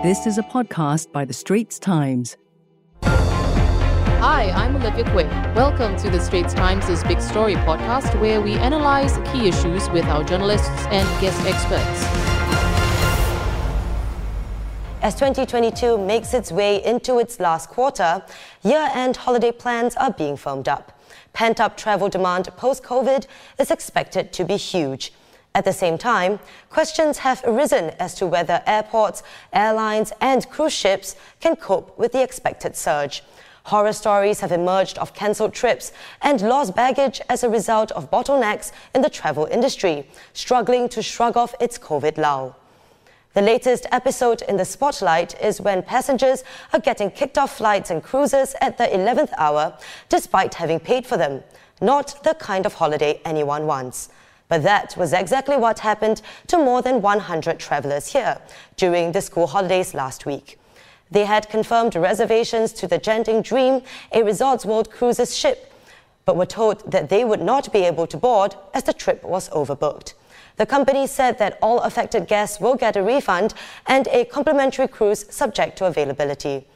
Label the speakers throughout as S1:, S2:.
S1: This is a podcast by The Straits Times.
S2: Hi, I'm Olivia Quinn. Welcome to The Straits Times' Big Story podcast, where we analyze key issues with our journalists and guest experts.
S3: As 2022 makes its way into its last quarter, year end holiday plans are being firmed up. Pent up travel demand post COVID is expected to be huge. At the same time, questions have arisen as to whether airports, airlines, and cruise ships can cope with the expected surge. Horror stories have emerged of cancelled trips and lost baggage as a result of bottlenecks in the travel industry, struggling to shrug off its COVID lull. The latest episode in the spotlight is when passengers are getting kicked off flights and cruises at the 11th hour despite having paid for them. Not the kind of holiday anyone wants. But that was exactly what happened to more than 100 travelers here during the school holidays last week. They had confirmed reservations to the Genting Dream, a Resorts World Cruises ship, but were told that they would not be able to board as the trip was overbooked. The company said that all affected guests will get a refund and a complimentary cruise subject to availability.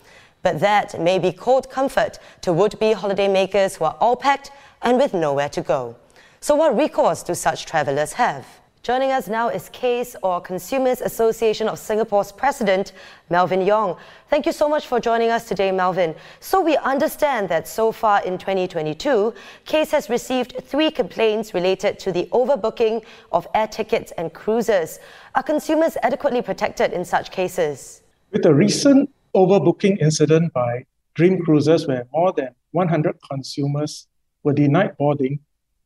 S3: But that may be cold comfort to would be holidaymakers who are all packed and with nowhere to go. So, what recourse do such travelers have? Joining us now is CASE, or Consumers Association of Singapore's president, Melvin Yong. Thank you so much for joining us today, Melvin. So, we understand that so far in 2022, CASE has received three complaints related to the overbooking of air tickets and cruises. Are consumers adequately protected in such cases?
S4: With the recent overbooking incident by Dream Cruises, where more than 100 consumers were denied boarding,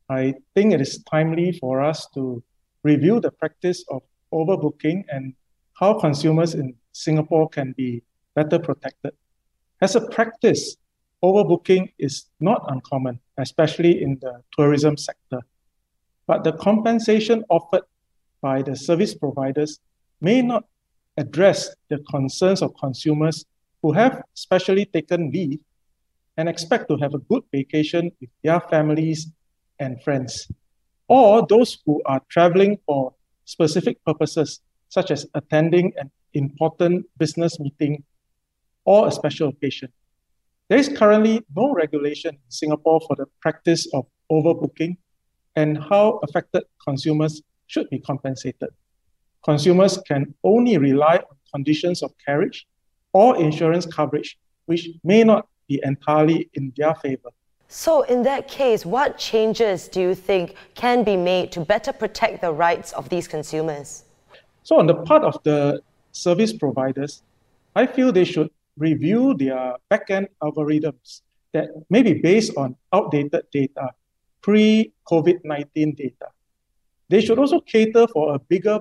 S4: I think it is timely for us to review the practice of overbooking and how consumers in Singapore can be better protected. As a practice, overbooking is not uncommon, especially in the tourism sector. But the compensation offered by the service providers may not address the concerns of consumers who have specially taken leave and expect to have a good vacation with their families and friends or those who are traveling for specific purposes, such as attending an important business meeting or a special occasion. There is currently no regulation in Singapore for the practice of overbooking and how affected consumers should be compensated. Consumers can only rely on conditions of carriage or insurance coverage, which may not be entirely in their favor.
S3: So, in that case, what changes do you think can be made to better protect the rights of these consumers?
S4: So, on the part of the service providers, I feel they should review their backend algorithms that may be based on outdated data, pre COVID 19 data. They should also cater for a bigger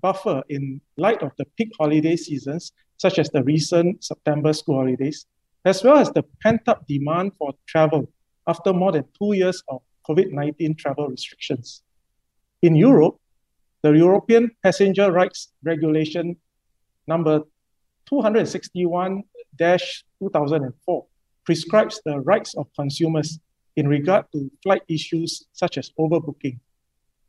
S4: buffer in light of the peak holiday seasons, such as the recent September school holidays, as well as the pent up demand for travel after more than two years of COVID 19 travel restrictions. In Europe, the European Passenger Rights Regulation number 261 2004 prescribes the rights of consumers in regard to flight issues such as overbooking.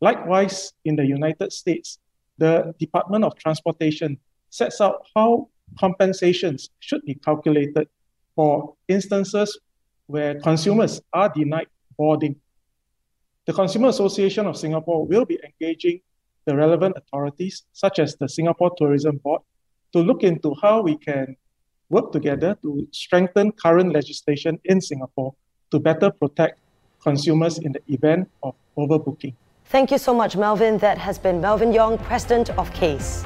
S4: Likewise, in the United States, the Department of Transportation sets out how compensations should be calculated for instances where consumers are denied boarding. The Consumer Association of Singapore will be engaging the relevant authorities, such as the Singapore Tourism Board, to look into how we can work together to strengthen current legislation in Singapore to better protect consumers in the event of overbooking.
S3: Thank you so much, Melvin. That has been Melvin Yong, President of CASE.